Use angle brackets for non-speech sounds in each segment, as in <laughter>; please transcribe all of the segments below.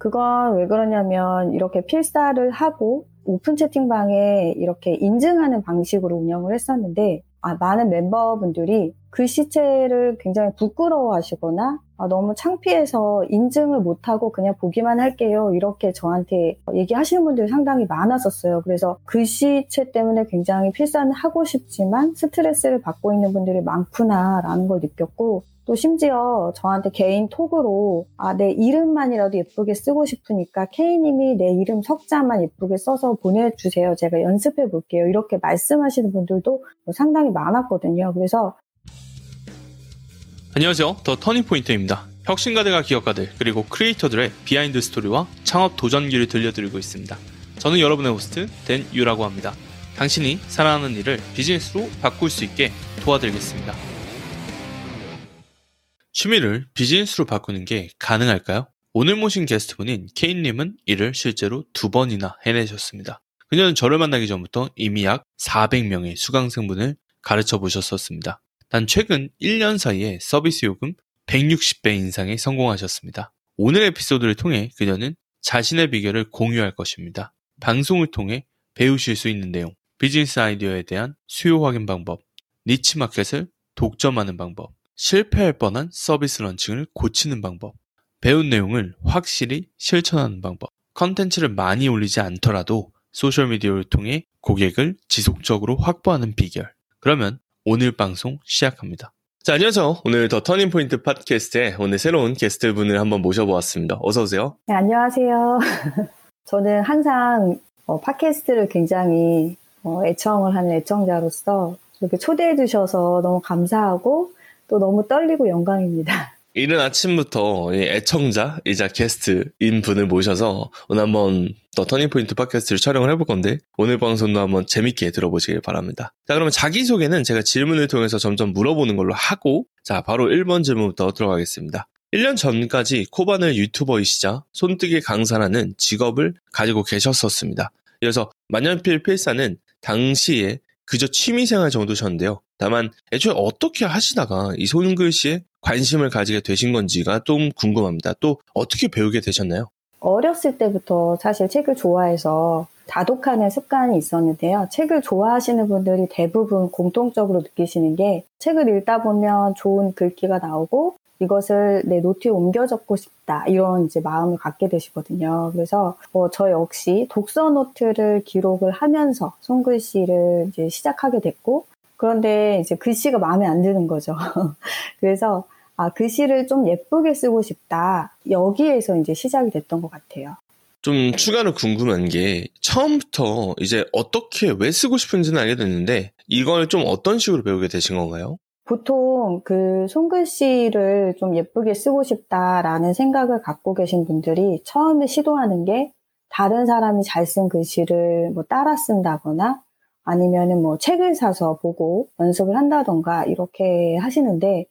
그건 왜 그러냐면 이렇게 필사를 하고 오픈 채팅방에 이렇게 인증하는 방식으로 운영을 했었는데 아, 많은 멤버분들이 글씨체를 굉장히 부끄러워 하시거나 아, 너무 창피해서 인증을 못하고 그냥 보기만 할게요. 이렇게 저한테 얘기하시는 분들이 상당히 많았었어요. 그래서 글씨체 때문에 굉장히 필사는 하고 싶지만 스트레스를 받고 있는 분들이 많구나라는 걸 느꼈고 또 심지어 저한테 개인 톡으로 아, 내 이름만이라도 예쁘게 쓰고 싶으니까 K님이 내 이름 석자만 예쁘게 써서 보내주세요. 제가 연습해 볼게요. 이렇게 말씀하시는 분들도 상당히 많았거든요. 그래서 안녕하세요. 더 터닝포인트입니다. 혁신가들과 기업가들 그리고 크리에이터들의 behind story와 창업 도전기를 들려드리고 있습니다. 저는 여러분의 호스트 댄 유라고 합니다. 당신이 사랑하는 일을 비즈니스로 바꿀 수 있게 도와드리겠습니다. 취미를 비즈니스로 바꾸는 게 가능할까요? 오늘 모신 게스트분인 케인님은 이를 실제로 두 번이나 해내셨습니다. 그녀는 저를 만나기 전부터 이미 약 400명의 수강생분을 가르쳐 보셨었습니다. 단 최근 1년 사이에 서비스 요금 160배 인상에 성공하셨습니다. 오늘 에피소드를 통해 그녀는 자신의 비결을 공유할 것입니다. 방송을 통해 배우실 수 있는 내용, 비즈니스 아이디어에 대한 수요 확인 방법, niche market을 독점하는 방법, 실패할 뻔한 서비스 launching을 고치는 방법, 배운 내용을 확실히 실천하는 방법, 컨텐츠를 많이 올리지 않더라도 소셜미디어를 통해 고객을 지속적으로 확보하는 비결. 그러면 오늘 방송 시작합니다. 자, 안녕하세요. 오늘 더 터닝포인트 팟캐스트에 오늘 새로운 게스트 분을 한번 모셔보았습니다. 어서오세요. 네, 안녕하세요. <laughs> 저는 항상 어, 팟캐스트를 굉장히 어, 애청을 하는 애청자로서 이렇게 초대해 주셔서 너무 감사하고 또 너무 떨리고 영광입니다. 이른 아침부터 애청자이자 게스트인 분을 모셔서 오늘 한번 더 터닝포인트 팟캐스트를 촬영을 해볼 건데 오늘 방송도 한번 재밌게 들어보시길 바랍니다. 자 그러면 자기소개는 제가 질문을 통해서 점점 물어보는 걸로 하고 자 바로 1번 질문부터 들어가겠습니다. 1년 전까지 코바늘 유튜버이시자 손뜨개 강사라는 직업을 가지고 계셨었습니다. 그래서 만년필 필사는 당시에 그저 취미생활 정도셨는데요. 다만 애초에 어떻게 하시다가 이 손글씨에 관심을 가지게 되신 건지가 좀 궁금합니다. 또 어떻게 배우게 되셨나요? 어렸을 때부터 사실 책을 좋아해서 다독하는 습관이 있었는데요. 책을 좋아하시는 분들이 대부분 공통적으로 느끼시는 게 책을 읽다 보면 좋은 글귀가 나오고 이것을 내 노트에 옮겨 적고 싶다 이런 이제 마음을 갖게 되시거든요. 그래서 뭐저 역시 독서 노트를 기록을 하면서 손글씨를 이제 시작하게 됐고 그런데 이제 글씨가 마음에 안 드는 거죠. <laughs> 그래서 아 글씨를 좀 예쁘게 쓰고 싶다 여기에서 이제 시작이 됐던 것 같아요. 좀 추가로 궁금한 게 처음부터 이제 어떻게 왜 쓰고 싶은지는 알게 됐는데 이걸 좀 어떤 식으로 배우게 되신 건가요? 보통 그 손글씨를 좀 예쁘게 쓰고 싶다라는 생각을 갖고 계신 분들이 처음에 시도하는 게 다른 사람이 잘 쓴 글씨를 뭐 따라 쓴다거나 아니면은 뭐 책을 사서 보고 연습을 한다던가 이렇게 하시는데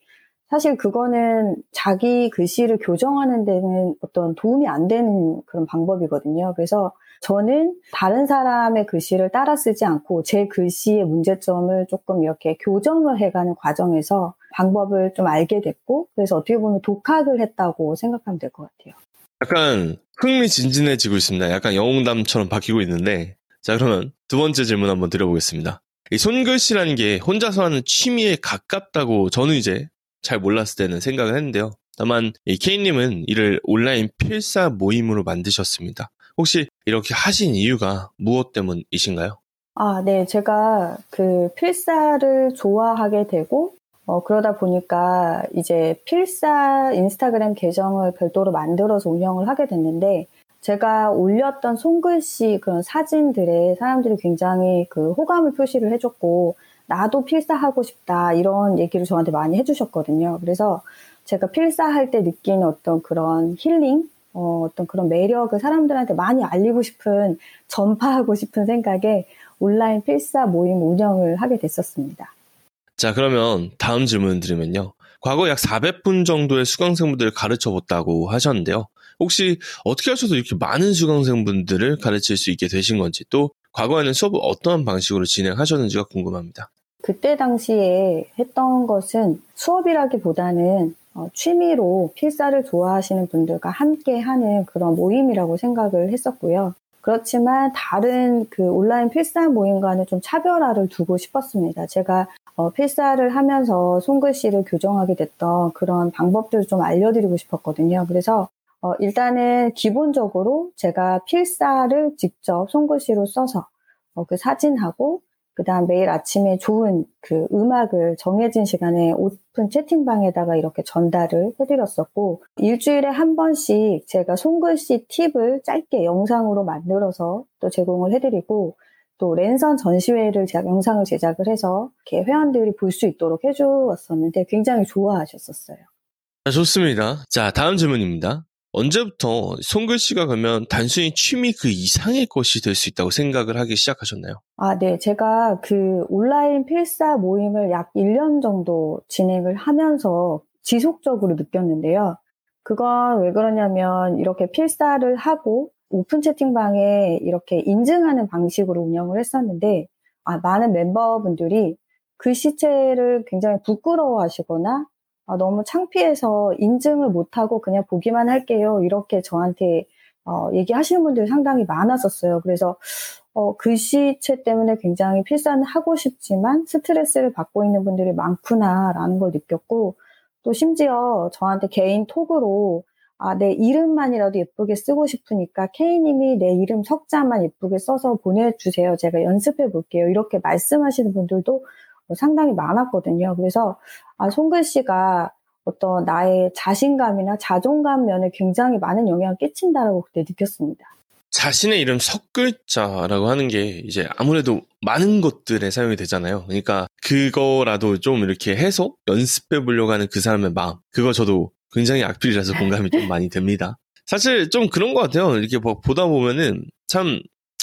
사실 그거는 자기 글씨를 교정하는 데는 어떤 도움이 안 되는 그런 방법이거든요. 그래서 저는 다른 사람의 글씨를 따라 쓰지 않고 제 글씨의 문제점을 조금 이렇게 교정을 해가는 과정에서 방법을 좀 알게 됐고 그래서 어떻게 보면 독학을 했다고 생각하면 될 것 같아요. 약간 흥미진진해지고 있습니다. 약간 영웅담처럼 바뀌고 있는데 자 그러면 두 번째 질문 한번 드려보겠습니다. 이 손글씨라는 게 혼자서 하는 취미에 가깝다고 저는 이제 잘 몰랐을 때는 생각을 했는데요. 다만 이 케이님은 이를 온라인 필사 모임으로 만드셨습니다. 혹시 이렇게 하신 이유가 무엇 때문이신가요? 아, 네. 제가 그 필사를 좋아하게 되고, 어, 그러다 보니까 이제 필사 인스타그램 계정을 별도로 만들어서 운영을 하게 됐는데, 제가 올렸던 손글씨 그런 사진들에 사람들이 굉장히 그 호감을 표시를 해줬고, 나도 필사하고 싶다, 이런 얘기를 저한테 많이 해주셨거든요. 그래서 제가 필사할 때 느끼는 어떤 그런 힐링, 어, 어떤 그런 매력을 사람들한테 많이 알리고 싶은, 전파하고 싶은 생각에 온라인 필사 모임 운영을 하게 됐었습니다. 자, 그러면 다음 질문 드리면요. 과거 약 400분 정도의 수강생분들을 가르쳐 봤다고 하셨는데요. 혹시 어떻게 하셔서 이렇게 많은 수강생분들을 가르칠 수 있게 되신 건지 또 과거에는 수업을 어떠한 방식으로 진행하셨는지가 궁금합니다. 그때 당시에 했던 것은 수업이라기보다는 어, 취미로 필사를 좋아하시는 분들과 함께 하는 그런 모임이라고 생각을 했었고요. 그렇지만 다른 그 온라인 필사 모임과는 좀 차별화를 두고 싶었습니다. 제가 어, 필사를 하면서 손글씨를 교정하게 됐던 그런 방법들을 좀 알려드리고 싶었거든요. 그래서 어, 일단은 기본적으로 제가 필사를 직접 손글씨로 써서 어, 그 사진하고 그다음 매일 아침에 좋은 그 음악을 정해진 시간에 오픈 채팅방에다가 이렇게 전달을 해드렸었고 일주일에 한 번씩 제가 손글씨 팁을 짧게 영상으로 만들어서 또 제공을 해드리고 또 랜선 전시회를 제가 영상을 제작을 해서 이렇게 회원들이 볼 수 있도록 해주었었는데 굉장히 좋아하셨었어요. 좋습니다. 자, 다음 질문입니다. 언제부터 손글씨가 그러면 단순히 취미 그 이상의 것이 될 수 있다고 생각을 하기 시작하셨나요? 아, 네. 제가 그 온라인 필사 모임을 약 1년 정도 진행을 하면서 지속적으로 느꼈는데요. 그건 왜 그러냐면 이렇게 필사를 하고 오픈 채팅방에 이렇게 인증하는 방식으로 운영을 했었는데 아, 많은 멤버분들이 글씨체를 굉장히 부끄러워 하시거나 아, 너무 창피해서 인증을 못하고 그냥 보기만 할게요. 이렇게 저한테 어, 얘기하시는 분들이 상당히 많았었어요. 그래서 어, 글씨체 때문에 굉장히 필사는 하고 싶지만 스트레스를 받고 있는 분들이 많구나라는 걸 느꼈고 또 심지어 저한테 개인 톡으로 아, 내 이름만이라도 예쁘게 쓰고 싶으니까 K님이 내 이름 석자만 예쁘게 써서 보내주세요. 제가 연습해 볼게요. 이렇게 말씀하시는 분들도 상당히 많았거든요. 그래서 아, 손글씨가 어떤 나의 자신감이나 자존감 면에 굉장히 많은 영향을 끼친다라고 그때 느꼈습니다. 자신의 이름 섞글자라고 하는 게 이제 아무래도 많은 것들에 사용이 되잖아요. 그러니까 그거라도 좀 이렇게 해서 연습해 보려고 하는 그 사람의 마음. 그거 저도 굉장히 악필이라서 공감이 좀 많이 됩니다. 사실 좀 그런 것 같아요. 이렇게 뭐 보다 보면은 참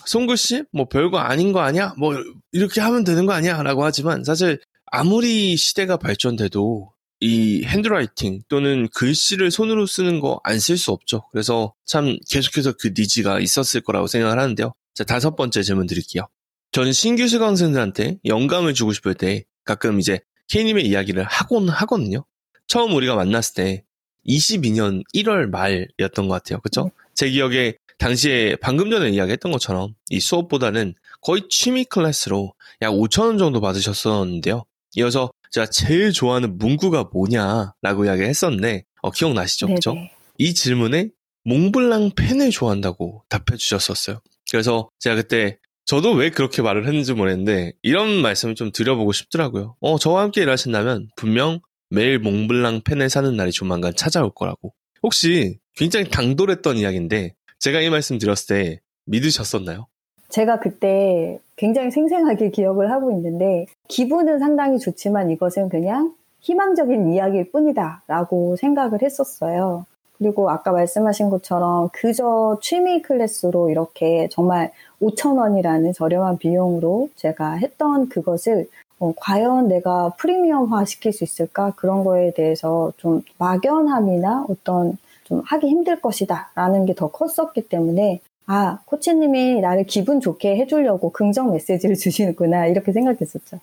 손글씨 뭐 별거 아닌 거 아니야? 뭐 이렇게 하면 되는 거 아니야? 라고 하지만 사실 아무리 시대가 발전돼도 이 handwriting 또는 글씨를 손으로 쓰는 거 안 쓸 수 없죠. 그래서 참 계속해서 그 needs가 있었을 거라고 생각을 하는데요. 자, 다섯 번째 질문 드릴게요. 저는 신규 수강생들한테 영감을 주고 싶을 때 가끔 이제 K님의 이야기를 하곤 하거든요. 처음 우리가 만났을 때 22년 1월 말이었던 것 같아요. 그쵸? 제 기억에 당시에 방금 전에 이야기했던 것처럼 이 수업보다는 거의 취미 클래스로 약 5천원 정도 받으셨었는데요. 이어서 제가 제일 좋아하는 문구가 뭐냐라고 이야기를 했었는데 어, 기억나시죠? 그죠? 이 질문에 몽블랑 펜을 좋아한다고 답해 주셨었어요. 그래서 제가 그때 저도 왜 그렇게 말을 했는지 모르겠는데 이런 말씀을 좀 드려보고 싶더라고요. 어, 저와 함께 일하신다면 분명 매일 몽블랑 펜을 사는 날이 조만간 찾아올 거라고. 혹시 굉장히 당돌했던 이야기인데 제가 이 말씀 드렸을 때 믿으셨었나요? 제가 그때 굉장히 생생하게 기억을 하고 있는데 기분은 상당히 좋지만 이것은 그냥 희망적인 이야기일 뿐이다 라고 생각을 했었어요. 그리고 아까 말씀하신 것처럼 그저 취미 클래스로 이렇게 정말 5천 원이라는 저렴한 비용으로 제가 했던 그것을 어, 과연 내가 프리미엄화 시킬 수 있을까 그런 거에 대해서 좀 막연함이나 어떤 좀 하기 힘들 것이다 라는 게 더 컸었기 때문에 아 코치님이 나를 기분 좋게 해주려고 긍정 메시지를 <laughs> 주시는구나 이렇게 생각했었죠.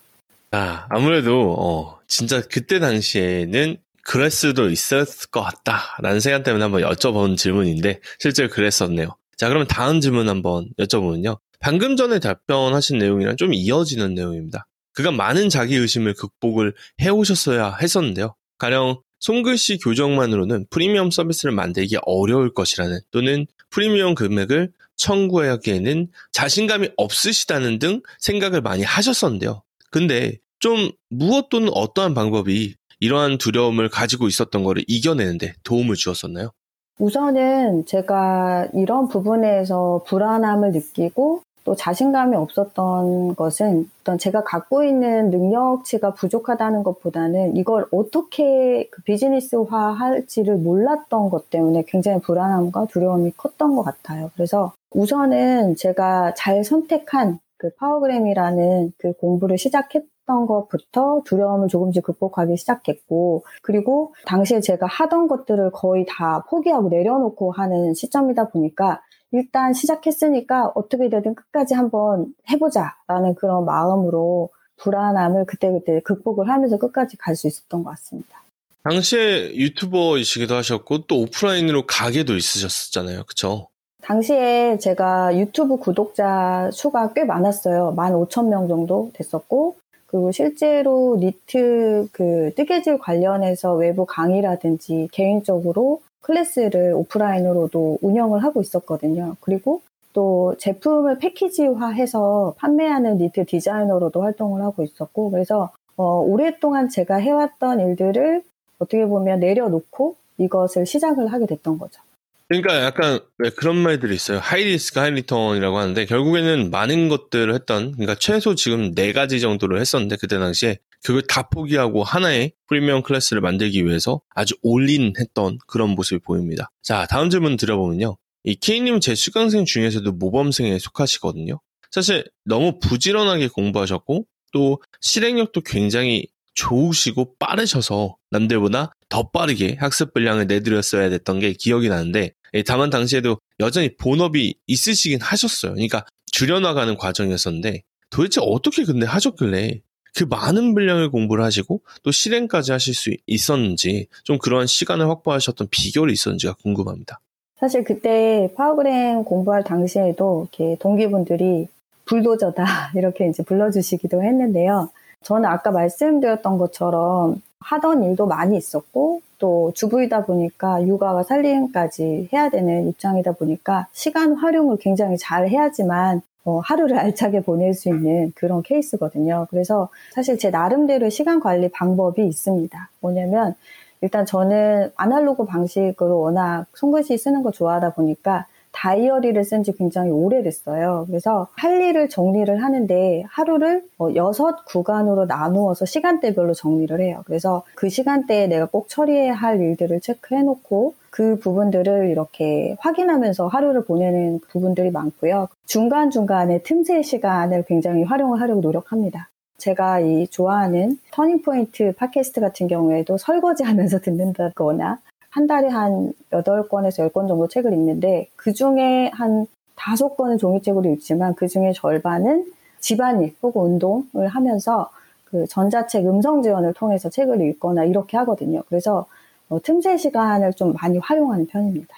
아 아무래도 어, 진짜 그때 당시에는 그럴 수도 있었을 것 같다라는 생각 때문에 한번 여쭤본 질문인데 실제로 그랬었네요. 자 그러면 다음 질문 한번 여쭤보면요. 방금 전에 답변하신 내용이랑 좀 이어지는 내용입니다. 그간 많은 자기 의심을 극복을 해오셨어야 했었는데요. 가령 손글씨 교정만으로는 프리미엄 서비스를 만들기 어려울 것이라는 또는 프리미엄 금액을 청구하기에는 자신감이 없으시다는 등 생각을 많이 하셨었는데요. 근데 좀 무엇 또는 어떠한 방법이 이러한 두려움을 가지고 있었던 것을 이겨내는데 도움을 주었었나요? 우선은 제가 이런 부분에서 불안함을 느끼고 또 자신감이 없었던 것은 어떤 제가 갖고 있는 능력치가 부족하다는 것보다는 이걸 어떻게 그 비즈니스화 할지를 몰랐던 것 때문에 굉장히 불안함과 두려움이 컸던 것 같아요. 그래서 우선은 제가 잘 선택한 그 파워그램이라는 그 공부를 시작했던 것부터 두려움을 조금씩 극복하기 시작했고, 그리고 당시에 제가 하던 것들을 거의 다 포기하고 내려놓고 하는 시점이다 보니까 일단 시작했으니까 어떻게 되든 끝까지 한번 해보자라는 그런 마음으로 불안함을 그때그때 극복을 하면서 끝까지 갈 수 있었던 것 같습니다. 당시에 유튜버이시기도 하셨고 또 오프라인으로 가게도 있으셨잖아요. 그쵸? 당시에 제가 유튜브 구독자 수가 꽤 많았어요. 15,000명 정도 됐었고, 그리고 실제로 니트 그 뜨개질 관련해서 외부 강의라든지 개인적으로 클래스를 오프라인으로도 운영을 하고 있었거든요. 그리고 또 제품을 패키지화해서 판매하는 니트 디자이너로도 활동을 하고 있었고, 그래서 어, 오랫동안 제가 해왔던 일들을 어떻게 보면 내려놓고 이것을 시작을 하게 됐던 거죠. 그러니까 약간 왜 그런 말들이 있어요. high risk high return이라고 하는데 결국에는 많은 것들을 했던 그러니까 최소 지금 네 가지 정도를 했었는데 그때 당시에 그걸 다 포기하고 하나의 프리미엄 클래스를 만들기 위해서 아주 올인했던 그런 모습이 보입니다. 자 다음 질문 드려보면요. 이 K님은 제 수강생 중에서도 모범생에 속하시거든요. 사실 너무 부지런하게 공부하셨고 또 실행력도 굉장히 좋으시고 빠르셔서 남들보다 더 빠르게 학습 분량을 내드렸어야 됐던 게 기억이 나는데 예, 다만 당시에도 여전히 본업이 있으시긴 하셨어요. 그러니까 줄여나가는 과정이었었는데 도대체 어떻게 근데 하셨길래 그 많은 분량을 공부를 하시고 또 실행까지 하실 수 있었는지 좀 그런 시간을 확보하셨던 비결이 있었는지가 궁금합니다. 사실 그때 파워그램 공부할 당시에도 이렇게 동기분들이 불도저다 <laughs> 이렇게 이제 불러주시기도 했는데요. 저는 아까 말씀드렸던 것처럼 하던 일도 많이 있었고 또 주부이다 보니까 육아와 살림까지 해야 되는 입장이다 보니까 시간 활용을 굉장히 잘 해야지만 어, 하루를 <laughs> 알차게 보낼 수 있는 그런 케이스거든요. 그래서 사실 제 나름대로 시간 관리 방법이 있습니다. 뭐냐면 일단 저는 아날로그 방식으로 워낙 손글씨 쓰는 거 좋아하다 보니까 다이어리를 쓴 지 굉장히 오래됐어요. 그래서 할 일을 정리를 하는데 하루를 뭐 여섯 구간으로 나누어서 시간대별로 정리를 해요. 그래서 그 시간대에 내가 꼭 처리해야 할 일들을 체크해 놓고 그 부분들을 이렇게 확인하면서 하루를 보내는 부분들이 많고요. 중간중간에 틈새 시간을 굉장히 활용을 하려고 노력합니다. 제가 이 좋아하는 터닝포인트 팟캐스트 같은 경우에도 설거지 하면서 듣는다거나 한 달에 한 8권에서 10권 정도 책을 읽는데 그 중에 한 5권은 종이책으로 읽지만 그 중에 절반은 집안일 혹은 운동을 하면서 그 전자책 음성 지원을 통해서 책을 읽거나 이렇게 하거든요. 그래서 어, 틈새 시간을 좀 많이 활용하는 편입니다.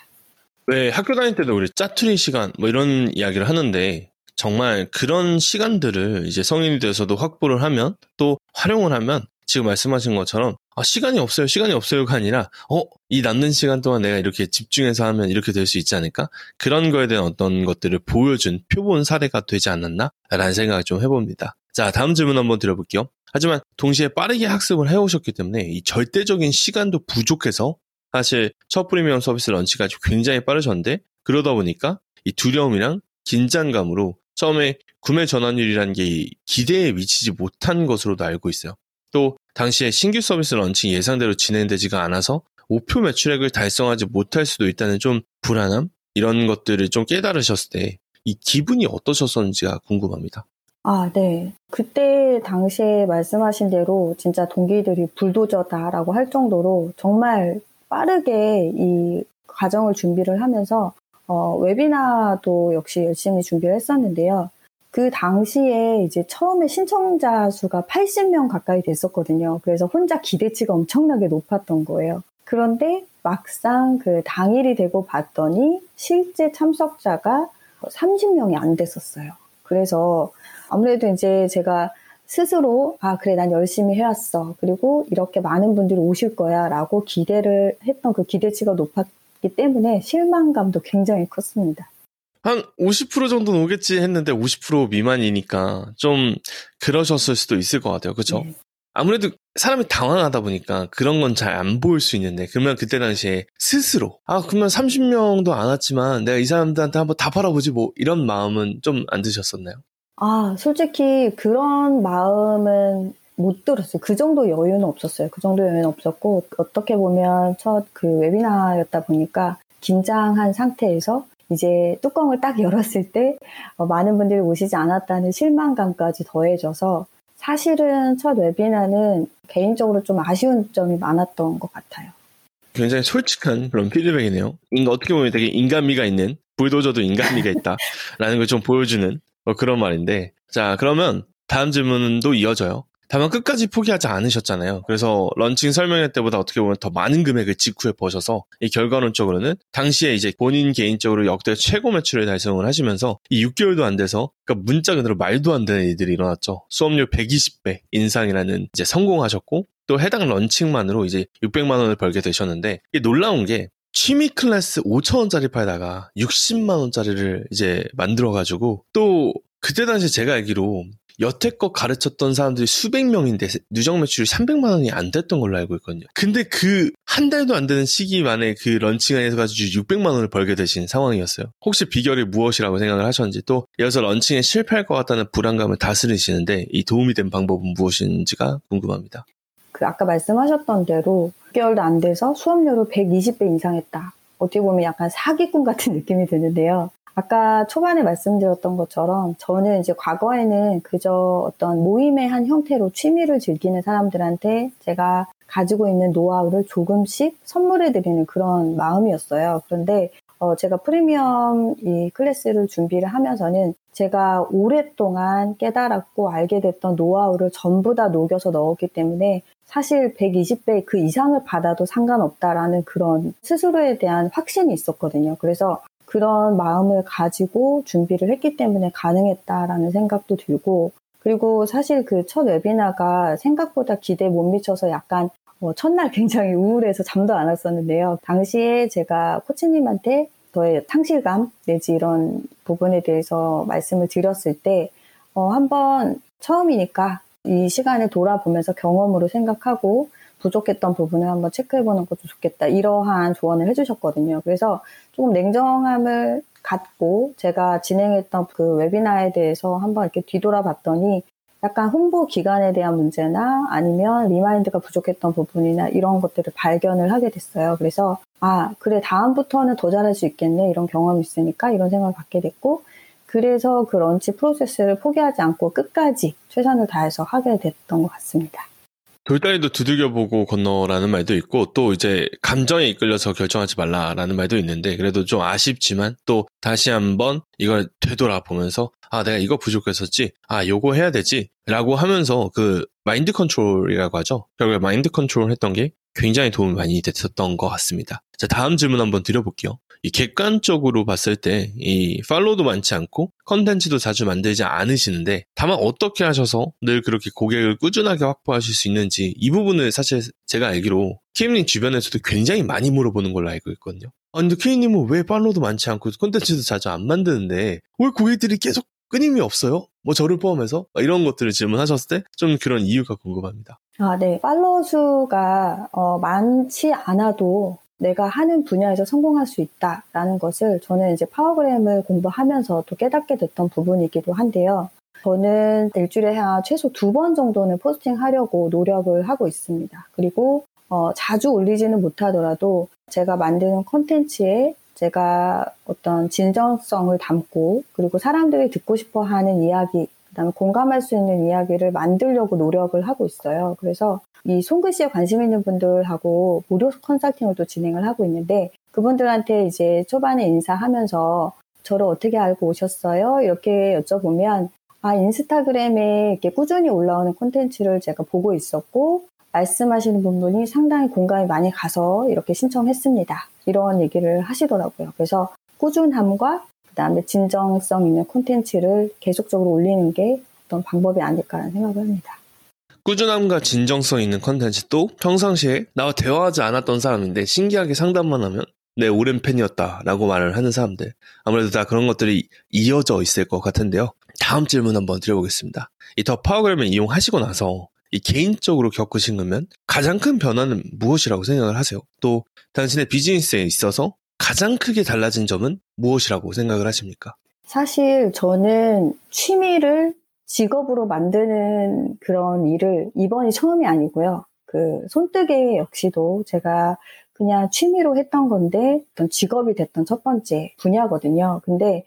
왜 학교 다닐 때도 우리 짜투리 시간 뭐 이런 이야기를 하는데 정말 그런 시간들을 이제 성인이 돼서도 확보를 하면 또 활용을 하면 지금 말씀하신 것처럼 아, 시간이 없어요, 시간이 없어요가 아니라 어, 이 남는 시간 동안 내가 이렇게 집중해서 하면 이렇게 될 수 있지 않을까? 그런 거에 대한 어떤 것들을 보여준 표본 사례가 되지 않았나? 라는 생각을 좀 해봅니다. 자, 다음 질문 한번 드려볼게요. 하지만 동시에 빠르게 학습을 해오셨기 때문에 이 절대적인 시간도 부족해서 사실 첫 프리미엄 서비스 런치가 굉장히 빠르셨는데 그러다 보니까 이 두려움이랑 긴장감으로 처음에 구매 전환율이라는 게 기대에 미치지 못한 것으로도 알고 있어요. 또 당시에 신규 서비스 런칭 예상대로 진행되지가 않아서 목표 매출액을 달성하지 못할 수도 있다는 좀 불안함 이런 것들을 좀 깨달으셨을 때 이 기분이 어떠셨었는지가 궁금합니다. 아, 네. 그때 당시에 말씀하신 대로 진짜 동기들이 불도저다라고 할 정도로 정말 빠르게 이 과정을 준비를 하면서 어, 웨비나도 역시 열심히 준비를 했었는데요. 그 당시에 이제 처음에 신청자 수가 80명 가까이 됐었거든요. 그래서 혼자 기대치가 엄청나게 높았던 거예요. 그런데 막상 그 당일이 되고 봤더니 실제 참석자가 30명이 안 됐었어요. 그래서 아무래도 이제 제가 스스로 아 그래 난 열심히 해왔어 그리고 이렇게 많은 분들이 오실 거야라고 기대를 했던 그 기대치가 높았기 때문에 실망감도 굉장히 컸습니다. 한 50% 정도는 오겠지 했는데 50% 미만이니까 좀 그러셨을 수도 있을 것 같아요. 그렇죠? 네. 아무래도 사람이 당황하다 보니까 그런 건 잘 안 보일 수 있는데 그러면 그때 당시에 스스로 아 그러면 30명도 안 왔지만 내가 이 사람들한테 한번 다 팔아보지 뭐 이런 마음은 좀 안 드셨었나요? 아 솔직히 그런 마음은 못 들었어요. 그 정도 여유는 없었어요. 그 정도 여유는 없었고 어떻게 보면 첫 그 웨비나였다 보니까 긴장한 상태에서 이제 뚜껑을 딱 열었을 때 어, 많은 분들이 오시지 않았다는 실망감까지 더해져서 사실은 첫 웨비나는 개인적으로 좀 아쉬운 점이 많았던 것 같아요. 굉장히 솔직한 그런 피드백이네요. 어떻게 보면 되게 인간미가 있는 불도저도 인간미가 있다라는 <laughs> 걸 좀 보여주는 뭐 그런 말인데 자 그러면 다음 질문도 이어져요. 다만 끝까지 포기하지 않으셨잖아요. 그래서 런칭 설명회 때보다 어떻게 보면 더 많은 금액을 직후에 버셔서 이 결과론적으로는 당시에 이제 본인 개인적으로 역대 최고 매출을 달성을 하시면서 이 6개월도 안 돼서 그러니까 문자 그대로 말도 안 되는 일들이 일어났죠. 수업료 120배 인상이라는 이제 성공하셨고 또 해당 launching만으로 이제 600만 원을 벌게 되셨는데 이게 놀라운 게 취미 클래스 5천원짜리 팔다가 60만원짜리를 이제 만들어가지고 또 그때 당시 제가 알기로 여태껏 가르쳤던 사람들이 수백 명인데 누적 매출이 300만 원이 안 됐던 걸로 알고 있거든요. 근데 그 한 달도 안 되는 시기 만에 그 런칭을 해서 가지고 600만 원을 벌게 되신 상황이었어요. 혹시 비결이 무엇이라고 생각을 하셨는지 또 이어서 런칭에 실패할 것 같다는 불안감을 다스리시는데 이 도움이 된 방법은 무엇인지가 궁금합니다. 그 아까 말씀하셨던 대로 6개월도 안 돼서 수업료를 120배 인상했다. 어떻게 보면 약간 사기꾼 같은 느낌이 드는데요. 아까 초반에 말씀드렸던 것처럼 저는 이제 과거에는 그저 어떤 모임의 한 형태로 취미를 즐기는 사람들한테 제가 가지고 있는 노하우를 조금씩 선물해 드리는 그런 마음이었어요. 그런데 어, 제가 프리미엄 이 클래스를 준비를 하면서는 제가 오랫동안 깨달았고 알게 됐던 노하우를 전부 다 녹여서 넣었기 때문에 사실 120배 그 이상을 받아도 상관없다라는 그런 스스로에 대한 확신이 있었거든요. 그래서 그런 마음을 가지고 준비를 했기 때문에 가능했다라는 생각도 들고 그리고 사실 그 첫 웨비나가 생각보다 기대에 못 미쳐서 약간 뭐 첫날 굉장히 우울해서 잠도 안 왔었는데요. 당시에 제가 코치님한테 저의 상실감 내지 이런 부분에 대해서 말씀을 드렸을 때 어, 한번 처음이니까 이 시간을 돌아보면서 경험으로 생각하고 부족했던 부분을 한번 체크해보는 것도 좋겠다. 이러한 조언을 해주셨거든요. 그래서 조금 냉정함을 갖고 제가 진행했던 그 webinar에 대해서 한번 이렇게 뒤돌아봤더니 약간 홍보 기간에 대한 문제나 아니면 remind가 부족했던 부분이나 이런 것들을 발견을 하게 됐어요. 그래서 아, 그래, 다음부터는 더 잘할 수 있겠네. 이런 경험이 있으니까 이런 생각을 갖게 됐고, 그래서 그 launch process를 포기하지 않고 끝까지 최선을 다해서 하게 됐던 것 같습니다. 돌다리도 두들겨보고 건너라는 말도 있고 또 이제 감정에 이끌려서 결정하지 말라라는 말도 있는데 그래도 좀 아쉽지만 또 다시 한번 이걸 되돌아보면서 아 내가 이거 부족했었지? 아 요거 해야 되지? 라고 하면서 그 마인드 컨트롤이라고 하죠? 결국에 마인드 컨트롤 했던 게 굉장히 도움이 많이 됐었던 것 같습니다. 자 다음 질문 한번 드려볼게요 이 객관적으로 봤을 때 이 follow도 많지 않고 컨텐츠도 자주 만들지 않으시는데 다만 어떻게 하셔서 늘 그렇게 고객을 꾸준하게 확보하실 수 있는지 이 부분을 사실 제가 알기로 K님 주변에서도 굉장히 많이 물어보는 걸로 알고 있거든요. 아 근데 K님은 왜 follow도 많지 않고 컨텐츠도 자주 안 만드는데 왜 고객들이 계속 끊임이 없어요? 뭐 저를 포함해서 이런 것들을 질문하셨을 때 좀 그런 이유가 궁금합니다. 아, 네. 팔로워 수가 어, 많지 않아도 내가 하는 분야에서 성공할 수 있다라는 것을 저는 이제 파워그램을 공부하면서 또 깨닫게 됐던 부분이기도 한데요. 저는 일주일에 한 최소 두 번 정도는 포스팅 하려고 노력을 하고 있습니다. 그리고 어, 자주 올리지는 못하더라도 제가 만드는 컨텐츠에 제가 어떤 진정성을 담고 그리고 사람들이 듣고 싶어 하는 이야기, 그다음에 공감할 수 있는 이야기를 만들려고 노력을 하고 있어요. 그래서 이 손글씨에 관심 있는 분들하고 무료 컨설팅을 또 진행을 하고 있는데 그분들한테 이제 초반에 인사하면서 저를 어떻게 알고 오셨어요? 이렇게 여쭤보면 아, 인스타그램에 이렇게 꾸준히 올라오는 콘텐츠를 제가 보고 있었고 말씀하시는 분들이 상당히 공감이 많이 가서 이렇게 신청했습니다. 이런 얘기를 하시더라고요. 그래서 꾸준함과 그다음에 진정성 있는 콘텐츠를 계속적으로 올리는 게 어떤 방법이 아닐까라는 생각을 합니다. 꾸준함과 진정성 있는 컨텐츠 또 평상시에 나와 대화하지 않았던 사람인데 신기하게 상담만 하면 내 오랜 팬이었다라고 말을 하는 사람들 아무래도 다 그런 것들이 이어져 있을 것 같은데요. 다음 질문 한번 드려보겠습니다. 이 더 파워그램을 이용하시고 나서 이 개인적으로 겪으신 거면 가장 큰 변화는 무엇이라고 생각을 하세요? 또 당신의 비즈니스에 있어서 가장 크게 달라진 점은 무엇이라고 생각을 하십니까? 사실 저는 취미를 직업으로 만드는 그런 일을 이번이 처음이 아니고요. 그 손뜨개 역시도 제가 그냥 취미로 했던 건데 어떤 직업이 됐던 첫 번째 분야거든요. 근데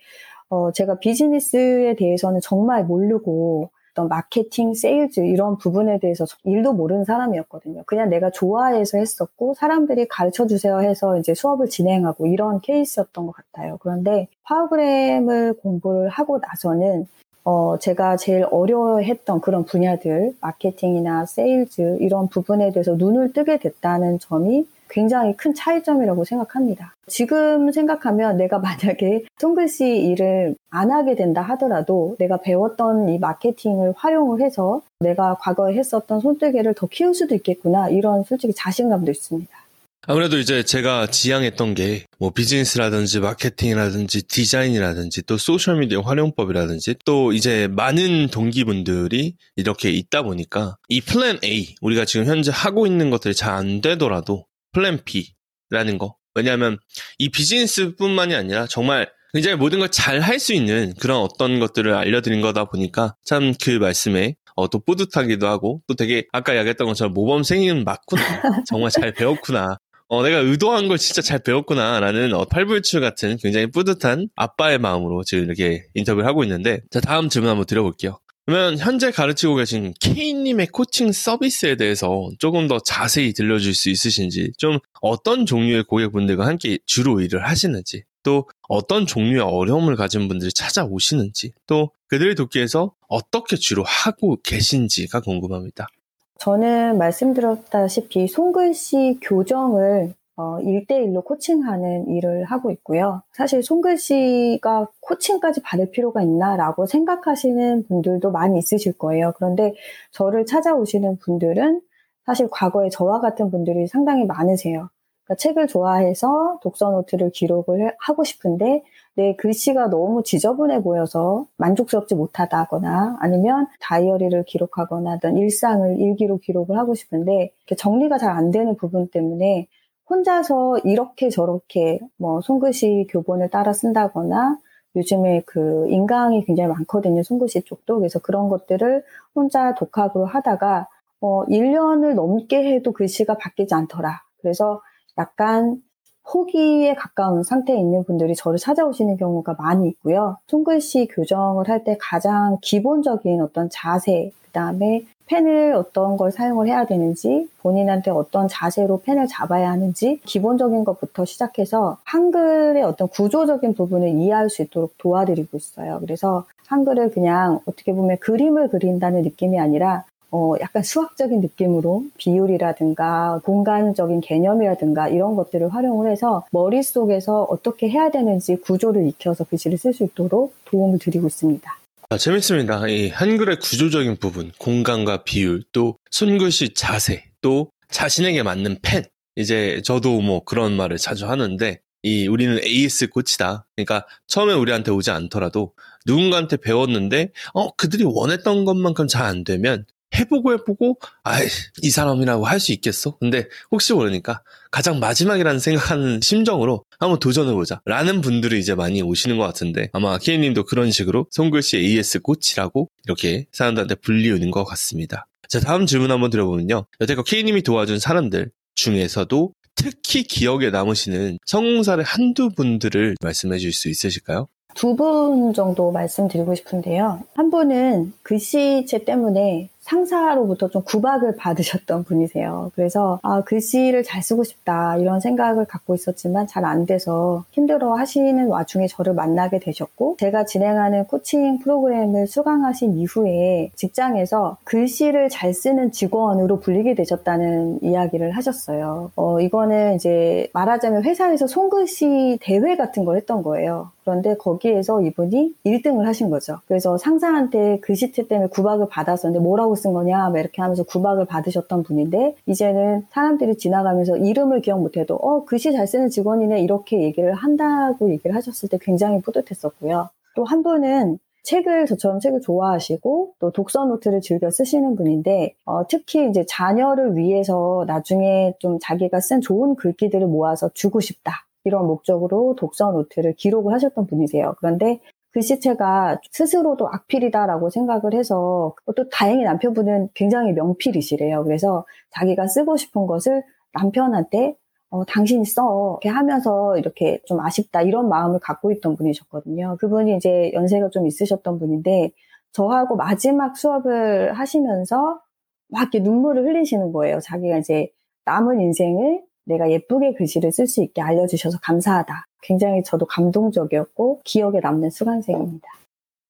어 제가 비즈니스에 대해서는 정말 모르고 어떤 마케팅, 세일즈 이런 부분에 대해서 일도 모르는 사람이었거든요. 그냥 내가 좋아해서 했었고 사람들이 가르쳐 주세요 해서 이제 수업을 진행하고 이런 케이스였던 것 같아요. 그런데 파워그램을 공부를 하고 나서는 어, 제가 제일 어려워했던 그런 분야들, 마케팅이나 세일즈 이런 부분에 대해서 눈을 뜨게 됐다는 점이 굉장히 큰 차이점이라고 생각합니다. 지금 생각하면 내가 <laughs> 만약에 손글씨 일을 안 하게 된다 하더라도 내가 배웠던 이 마케팅을 활용을 해서 내가 과거에 했었던 손뜨개를 더 키울 수도 있겠구나 이런 솔직히 자신감도 있습니다. 아무래도 이제 제가 지향했던 게 뭐 비즈니스라든지 마케팅이라든지 디자인이라든지 또 소셜미디어 활용법이라든지 또 이제 많은 동기분들이 이렇게 있다 보니까 이 plan A 우리가 지금 현재 하고 있는 것들이 잘 안 되더라도 plan B라는 거. 왜냐하면 이 비즈니스뿐만이 아니라 정말 굉장히 모든 걸 잘 할 수 있는 그런 어떤 것들을 알려드린 거다 보니까 참 그 말씀에 어, 또 뿌듯하기도 하고 또 되게 아까 이야기했던 것처럼 모범생이는 맞구나. 정말 잘 배웠구나 어, 내가 의도한 걸 진짜 잘 배웠구나라는 어, 팔불출 같은 굉장히 뿌듯한 아빠의 마음으로 지금 이렇게 인터뷰를 하고 있는데 자 다음 질문 한번 드려볼게요. 그러면 현재 가르치고 계신 K님의 코칭 서비스에 대해서 조금 더 자세히 들려줄 수 있으신지 좀 어떤 종류의 고객분들과 함께 주로 일을 하시는지 또 어떤 종류의 어려움을 가진 분들이 찾아오시는지 또 그들을 돕기 위해서 어떻게 주로 하고 계신지가 궁금합니다. 저는 말씀드렸다시피 손글씨 교정을 어, 1대1로 코칭하는 일을 하고 있고요. 사실 손글씨가 코칭까지 받을 필요가 있나라고 생각하시는 분들도 많이 있으실 거예요. 그런데 저를 찾아오시는 분들은 사실 과거에 저와 같은 분들이 상당히 많으세요. 그러니까 책을 좋아해서 독서 노트를 기록을 하고 싶은데 내 글씨가 너무 지저분해 보여서 만족스럽지 못하다거나 아니면 다이어리를 기록하거나 어떤 일상을 일기로 기록을 하고 싶은데 정리가 잘 안 되는 부분 때문에 혼자서 이렇게 저렇게 뭐 손글씨 교본을 따라 쓴다거나 요즘에 그 인강이 굉장히 많거든요. 손글씨 쪽도. 그래서 그런 것들을 혼자 독학으로 하다가 어 1년을 넘게 해도 글씨가 바뀌지 않더라. 그래서 약간 포기에 가까운 상태에 있는 분들이 저를 찾아오시는 경우가 많이 있고요. 손글씨 교정을 할 때 가장 기본적인 어떤 자세, 그 다음에 펜을 어떤 걸 사용을 해야 되는지, 본인한테 어떤 자세로 펜을 잡아야 하는지, 기본적인 것부터 시작해서 한글의 어떤 구조적인 부분을 이해할 수 있도록 도와드리고 있어요. 그래서 한글을 그냥 어떻게 보면 그림을 그린다는 느낌이 아니라 어, 약간 수학적인 느낌으로 비율이라든가 공간적인 개념이라든가 이런 것들을 활용을 해서 머릿속에서 어떻게 해야 되는지 구조를 익혀서 글씨를 쓸 수 있도록 도움을 드리고 있습니다. 아, 재밌습니다. 이 한글의 구조적인 부분, 공간과 비율, 또 손글씨 자세, 또 자신에게 맞는 펜. 이제 저도 뭐 그런 말을 자주 하는데 이 우리는 AS 코치다. 그러니까 처음에 우리한테 오지 않더라도 누군가한테 배웠는데 어 그들이 원했던 것만큼 잘 안 되면 해보고 해보고 아이 이 사람이라고 할 수 있겠어? 근데 혹시 모르니까 가장 마지막이라는 생각하는 심정으로 한번 도전해보자 라는 분들이 이제 많이 오시는 것 같은데 아마 키님도 그런 식으로 손글씨 AS 코치라고 이렇게 사람들한테 불리우는 것 같습니다. 자 다음 질문 한번 드려보면요. 여태껏 K님이 도와준 사람들 중에서도 특히 기억에 남으시는 성공사를 한두 분들을 말씀해 주실 수 있으실까요? 두 분 정도 말씀드리고 싶은데요. 한 분은 글씨체 때문에 상사로부터 좀 구박을 받으셨던 분이세요. 그래서 아, 글씨를 잘 쓰고 싶다 이런 생각을 갖고 있었지만 잘 안 돼서 힘들어 하시는 와중에 저를 만나게 되셨고 제가 진행하는 코칭 프로그램을 수강하신 이후에 직장에서 글씨를 잘 쓰는 직원으로 불리게 되셨다는 이야기를 하셨어요. 어, 이거는 이제 말하자면 회사에서 손글씨 대회 같은 걸 했던 거예요. 그런데 거기에서 이분이 1등을 하신 거죠. 그래서 상사한테 글씨체 때문에 구박을 받았었는데 뭐라고 쓴 거냐 이렇게 하면서 구박을 받으셨던 분인데 이제는 사람들이 지나가면서 이름을 기억 못해도 어 글씨 잘 쓰는 직원이네 이렇게 얘기를 한다고 얘기를 하셨을 때 굉장히 뿌듯했었고요. 또 한 분은 책을 저처럼 책을 좋아하시고 또 독서 노트를 즐겨 쓰시는 분인데 어, 특히 이제 자녀를 위해서 나중에 좀 자기가 쓴 좋은 글귀들을 모아서 주고 싶다. 이런 목적으로 독서 노트를 기록을 하셨던 분이세요. 그런데 글씨체가 스스로도 악필이다라고 생각을 해서 또 다행히 남편분은 굉장히 명필이시래요. 그래서 자기가 쓰고 싶은 것을 남편한테 어, 당신이 써. 이렇게 하면서 이렇게 좀 아쉽다. 이런 마음을 갖고 있던 분이셨거든요. 그분이 이제 연세가 좀 있으셨던 분인데, 저하고 마지막 수업을 하시면서 막 이렇게 눈물을 흘리시는 거예요. 자기가 이제 남은 인생을 내가 예쁘게 글씨를 쓸 수 있게 알려주셔서 감사하다. 굉장히 저도 감동적이었고 기억에 남는 수강생입니다.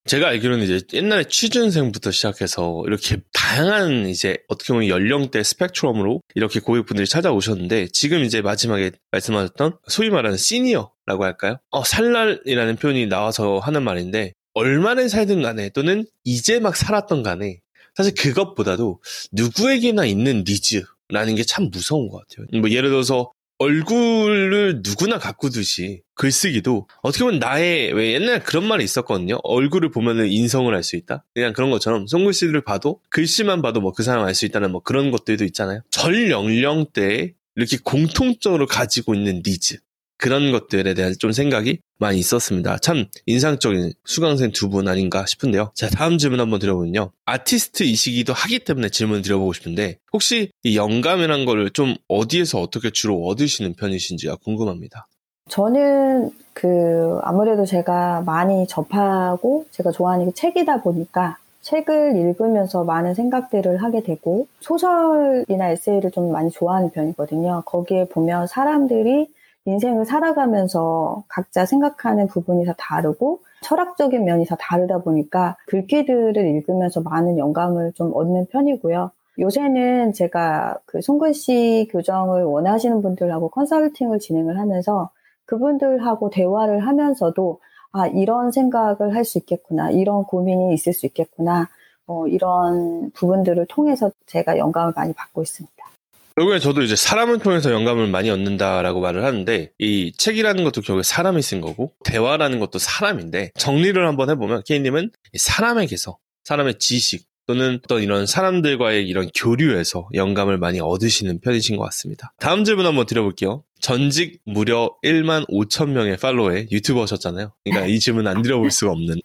제가 알기로는 이제 옛날에 취준생부터 시작해서 이렇게 다양한 이제 어떻게 보면 연령대 스펙트럼으로 이렇게 고객분들이 찾아오셨는데 지금 이제 마지막에 말씀하셨던 소위 말하는 시니어라고 할까요? 어, 살날이라는 표현이 나와서 하는 말인데 얼마나 살든 간에 또는 이제 막 살았던 간에 사실 그것보다도 누구에게나 있는 needs라는 게 참 무서운 것 같아요. 뭐 예를 들어서 얼굴을 누구나 갖고 있듯이 글쓰기도 어떻게 보면 나의 왜 옛날에 그런 말이 있었거든요. 얼굴을 보면은 인성을 알 수 있다. 그냥 그런 것처럼 손글씨를 봐도 글씨만 봐도 뭐 그 사람 알 수 있다는 뭐 그런 것들도 있잖아요. 전 연령대에 이렇게 공통적으로 가지고 있는 니즈 그런 것들에 대한 좀 생각이 많이 있었습니다. 참 인상적인 수강생 두 분 아닌가 싶은데요. 자, 다음 질문 한번 드려보면요. 아티스트이시기도 하기 때문에 질문 드려보고 싶은데 혹시 이 영감이란 거를 좀 어디에서 어떻게 주로 얻으시는 편이신지가 궁금합니다. 저는 그 아무래도 제가 많이 접하고 제가 좋아하는 게 책이다 보니까 책을 읽으면서 많은 생각들을 하게 되고 소설이나 에세이를 좀 많이 좋아하는 편이거든요. 거기에 보면 사람들이 인생을 살아가면서 각자 생각하는 부분이 다 다르고 철학적인 면이 다 다르다 보니까 글귀들을 읽으면서 많은 영감을 좀 얻는 편이고요. 요새는 제가 그 손글씨 교정을 원하시는 분들하고 컨설팅을 진행을 하면서 그분들하고 대화를 하면서도 아, 이런 생각을 할 수 있겠구나. 이런 고민이 있을 수 있겠구나. 어, 이런 부분들을 통해서 제가 영감을 많이 받고 있습니다. 결국에 저도 이제 사람을 통해서 영감을 많이 얻는다라고 말을 하는데 이 책이라는 것도 결국에 사람이 쓴 거고 대화라는 것도 사람인데 정리를 한번 해보면 케이님은 사람에게서 사람의 지식 또는 어떤 이런 사람들과의 이런 교류에서 영감을 많이 얻으시는 편이신 것 같습니다. 다음 질문 한번 드려볼게요. 전직 무려 1만 5천 명의 팔로워의 유튜버셨잖아요. 그러니까 이 질문 안 드려볼 수가 없는데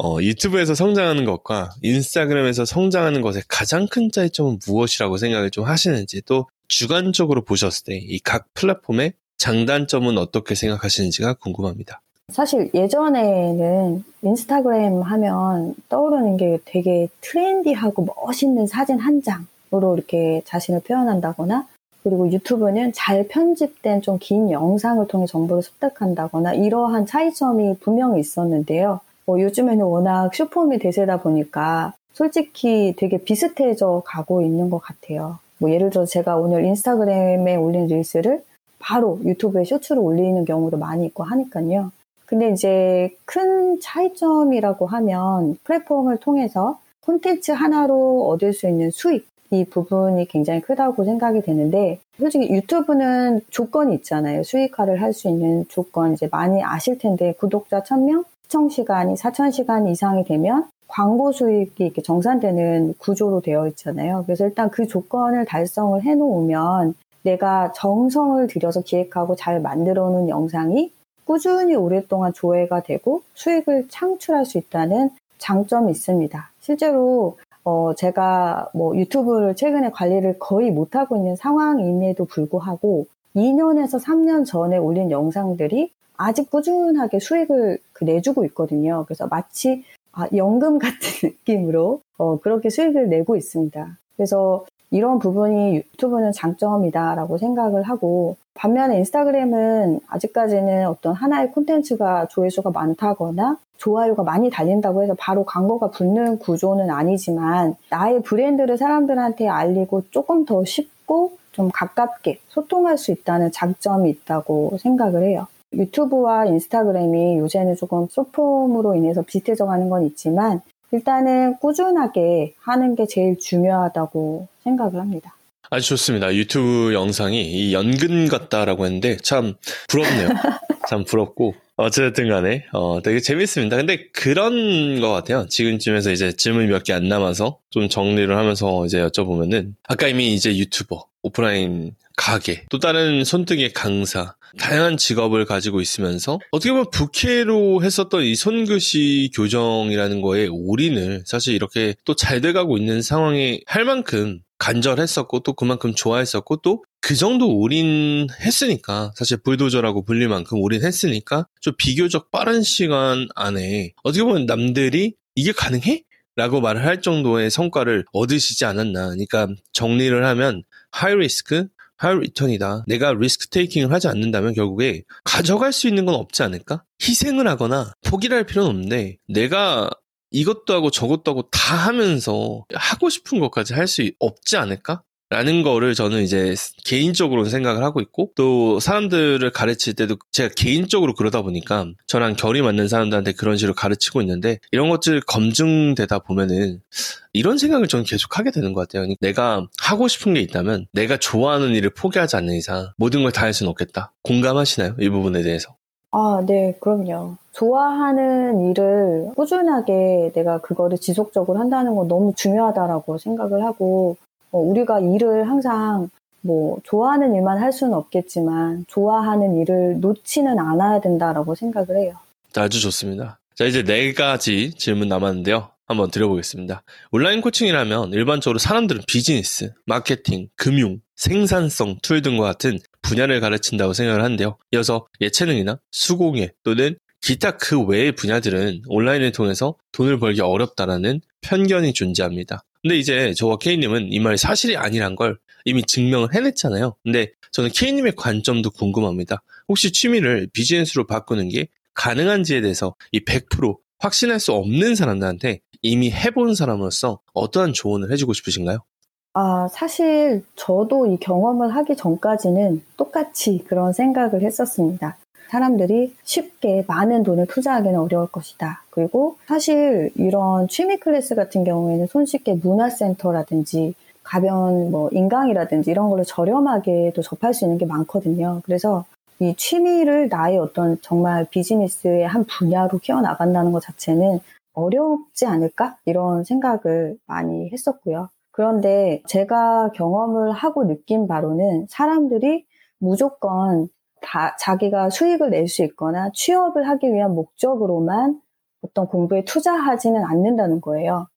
어, 유튜브에서 성장하는 것과 인스타그램에서 성장하는 것의 가장 큰 차이점은 무엇이라고 생각을 좀 하시는지 또 주관적으로 보셨을 때 이 각 플랫폼의 장단점은 어떻게 생각하시는지가 궁금합니다. 사실 예전에는 인스타그램 하면 떠오르는 게 되게 트렌디하고 멋있는 사진 한 장으로 이렇게 자신을 표현한다거나 그리고 유튜브는 잘 편집된 좀 긴 영상을 통해 정보를 습득한다거나 이러한 차이점이 분명히 있었는데요. 뭐 요즘에는 워낙 슈퍼미 대세다 보니까 솔직히 되게 비슷해져 가고 있는 것 같아요. 뭐 예를 들어 제가 오늘 인스타그램에 올린 릴스를 바로 유튜브에 쇼츠로 올리는 경우도 많이 있고 하니까요. 근데 이제 큰 차이점이라고 하면 플랫폼을 통해서 콘텐츠 하나로 얻을 수 있는 수익 이 부분이 굉장히 크다고 생각이 되는데 솔직히 유튜브는 조건이 있잖아요. 수익화를 할 수 있는 조건 이제 많이 아실 텐데 구독자 1000명, 시청 시간이 4000시간 이상이 되면 광고 수익이 이렇게 정산되는 구조로 되어 있잖아요. 그래서 일단 그 조건을 달성을 해 놓으면 내가 정성을 들여서 기획하고 잘 만들어 놓은 영상이 꾸준히 오랫동안 조회가 되고 수익을 창출할 수 있다는 장점이 있습니다. 실제로 어 제가 뭐 유튜브를 최근에 관리를 거의 못하고 있는 상황임에도 불구하고 2년에서 3년 전에 올린 영상들이 아직 꾸준하게 수익을 그 내주고 있거든요. 그래서 마치 아, 연금 같은 <laughs> 느낌으로 어, 그렇게 수익을 내고 있습니다. 그래서 이런 부분이 유튜브는 장점이다라고 생각을 하고 반면에 인스타그램은 아직까지는 어떤 하나의 콘텐츠가 조회수가 많다거나 좋아요가 많이 달린다고 해서 바로 광고가 붙는 구조는 아니지만 나의 브랜드를 사람들한테 알리고 조금 더 쉽고 좀 가깝게 소통할 수 있다는 장점이 있다고 생각을 해요. 유튜브와 인스타그램이 요새는 조금 소폼으로 인해서 비슷해져 가는 건 있지만 일단은 꾸준하게 하는 게 제일 중요하다고 생각을 합니다. 아주 좋습니다. 유튜브 영상이 이 연근 같다라고 했는데 참 부럽네요. <laughs> 참 부럽고 어쨌든 간에 어, 되게 재밌습니다. 근데 그런 것 같아요. 지금쯤에서 이제 질문이 몇 개 안 남아서 좀 정리를 하면서 이제 여쭤보면은 아까 이미 이제 유튜버, 오프라인 가게, 또 다른 손등의 강사, 다양한 직업을 가지고 있으면서 어떻게 보면 부캐로 했었던 이 손글씨 교정이라는 거에 올인을 사실 이렇게 또 잘 돼가고 있는 상황에 할 만큼 간절했었고 또 그만큼 좋아했었고 또 그 정도 올인했으니까 사실 불도저라고 불릴 만큼 올인했으니까 좀 비교적 빠른 시간 안에 어떻게 보면 남들이 이게 가능해? 라고 말을 할 정도의 성과를 얻으시지 않았나. 그러니까 정리를 하면 high risk, high return이다. 내가 risk taking을 하지 않는다면 결국에 가져갈 수 있는 건 없지 않을까? 희생을 하거나 포기를 할 필요는 없는데 내가 이것도 하고 저것도 하고 다 하면서 하고 싶은 것까지 할 수 없지 않을까? 라는 거를 저는 이제 개인적으로는 생각을 하고 있고 또 사람들을 가르칠 때도 제가 개인적으로 그러다 보니까 저랑 결이 맞는 사람들한테 그런 식으로 가르치고 있는데 이런 것들 검증되다 보면은 이런 생각을 저는 계속 하게 되는 것 같아요. 내가 하고 싶은 게 있다면 내가 좋아하는 일을 포기하지 않는 이상 모든 걸 다 할 수는 없겠다. 공감하시나요? 이 부분에 대해서? 아, 네, 그럼요. 좋아하는 일을 꾸준하게 내가 그거를 지속적으로 한다는 건 너무 중요하다라고 생각을 하고 어, 우리가 일을 항상 뭐 좋아하는 일만 할 수는 없겠지만 좋아하는 일을 놓지는 않아야 된다라고 생각을 해요. 아주 좋습니다. 자 이제 네 가지 질문 남았는데요. 한번 드려보겠습니다. 온라인 코칭이라면 일반적으로 사람들은 비즈니스, 마케팅, 금융, 생산성, 툴 등과 같은 분야를 가르친다고 생각을 하는데요. 이어서 예체능이나 수공예 또는 기타 그 외의 분야들은 온라인을 통해서 돈을 벌기 어렵다라는 편견이 존재합니다. 근데 이제 저와 K님은 이 말이 사실이 아니란 걸 이미 증명을 해냈잖아요. 근데 저는 K님의 관점도 궁금합니다. 혹시 취미를 비즈니스로 바꾸는 게 가능한지에 대해서 이 100% 확신할 수 없는 사람들한테 이미 해본 사람으로서 어떠한 조언을 해주고 싶으신가요? 아, 사실 저도 이 경험을 하기 전까지는 똑같이 그런 생각을 했었습니다. 사람들이 쉽게 많은 돈을 투자하기는 어려울 것이다. 그리고 사실 이런 취미 클래스 같은 경우에는 손쉽게 문화센터라든지 가벼운 뭐 인강이라든지 이런 걸로 저렴하게도 접할 수 있는 게 많거든요. 그래서 이 취미를 나의 어떤 정말 비즈니스의 한 분야로 키워나간다는 것 자체는 어렵지 않을까? 이런 생각을 많이 했었고요. 그런데 제가 경험을 하고 느낀 바로는 사람들이 무조건 다 자기가 수익을 낼 수 있거나 취업을 하기 위한 목적으로만 어떤 공부에 투자하지는 않는다는 거예요.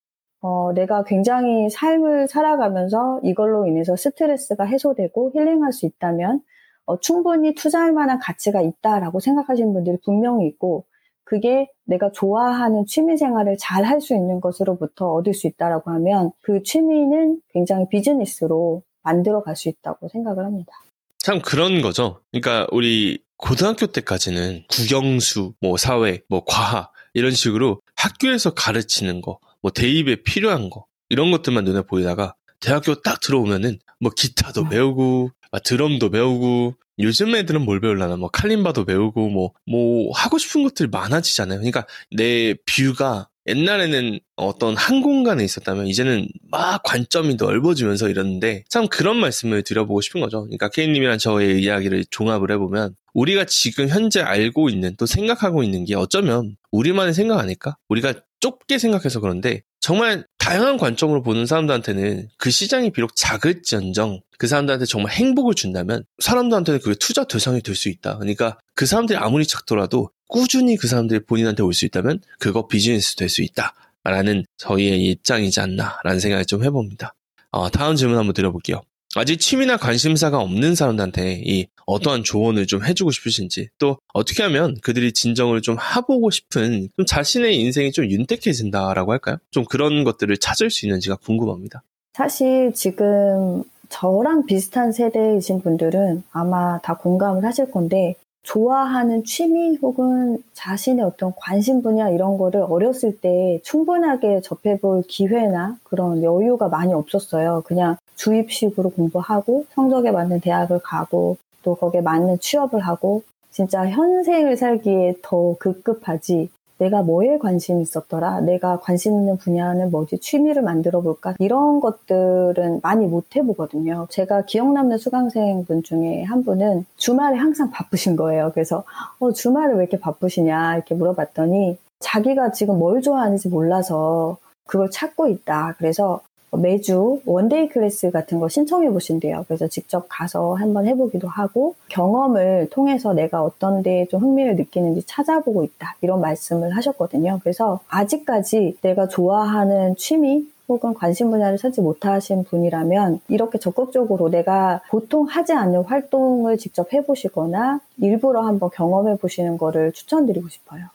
어, 내가 굉장히 삶을 살아가면서 이걸로 인해서 스트레스가 해소되고 힐링할 수 있다면 어, 충분히 투자할 만한 가치가 있다라고 생각하시는 분들이 분명히 있고 그게 내가 좋아하는 취미 생활을 잘 할 수 있는 것으로부터 얻을 수 있다라고 하면 그 취미는 굉장히 비즈니스로 만들어 갈 수 있다고 생각을 합니다. 참 그런 거죠. 그러니까 우리 고등학교 때까지는 국영수, 뭐 사회, 뭐 과학 이런 식으로 학교에서 가르치는 거, 뭐 대입에 필요한 거 이런 것들만 눈에 보이다가 대학교 딱 들어오면은 뭐 기타도 배우고 드럼도 배우고 요즘 애들은 뭘 배울라나 뭐 칼림바도 배우고 뭐뭐 뭐 하고 싶은 것들이 많아지잖아요. 그러니까 내 뷰가 옛날에는 어떤 한 공간에 있었다면 이제는 막 관점이 넓어지면서 이러는데 참 그런 말씀을 드려보고 싶은 거죠. 그러니까 케이님이랑 저의 이야기를 종합을 해보면 우리가 지금 현재 알고 있는 또 생각하고 있는 게 어쩌면 우리만의 생각 아닐까? 우리가 좁게 생각해서 그런데 정말 다양한 관점으로 보는 사람들한테는 그 시장이 비록 작을지언정 그 사람들한테 정말 행복을 준다면 사람들한테는 그게 투자 대상이 될 수 있다. 그러니까 그 사람들이 아무리 작더라도 꾸준히 그 사람들이 본인한테 올 수 있다면 그거 비즈니스 될 수 있다. 라는 저희의 입장이지 않나라는 생각을 좀 해봅니다. 어, 다음 질문 한번 드려볼게요. 아직 취미나 관심사가 없는 사람들한테 이 어떠한 조언을 좀 해주고 싶으신지 또 어떻게 하면 그들이 진정을 좀 해보고 싶은 좀 자신의 인생이 좀 윤택해진다라고 할까요? 좀 그런 것들을 찾을 수 있는지가 궁금합니다. 사실 지금 저랑 비슷한 세대이신 분들은 아마 다 공감을 하실 건데 좋아하는 취미 혹은 자신의 어떤 관심 분야 이런 거를 어렸을 때 충분하게 접해볼 기회나 그런 여유가 많이 없었어요. 그냥 주입식으로 공부하고 성적에 맞는 대학을 가고 또 거기에 맞는 취업을 하고 진짜 현생을 살기에 더 급급하지 내가 뭐에 관심 있었더라? 내가 관심 있는 분야는 뭐지? 취미를 만들어 볼까? 이런 것들은 많이 못 해보거든요. 제가 기억 남는 수강생 분 중에 한 분은 주말에 항상 바쁘신 거예요. 그래서, 어, 주말에 왜 이렇게 바쁘시냐? 이렇게 물어봤더니 자기가 지금 뭘 좋아하는지 몰라서 그걸 찾고 있다. 그래서 매주 one-day class 같은 거 신청해 보신대요. 그래서 직접 가서 한번 해보기도 하고 경험을 통해서 내가 어떤 데에 좀 흥미를 느끼는지 찾아보고 있다. 이런 말씀을 하셨거든요. 그래서 아직까지 내가 좋아하는 취미 혹은 관심 분야를 찾지 못하신 분이라면 이렇게 적극적으로 내가 보통 하지 않는 활동을 직접 해보시거나 일부러 한번 경험해 보시는 거를 추천드리고 싶어요.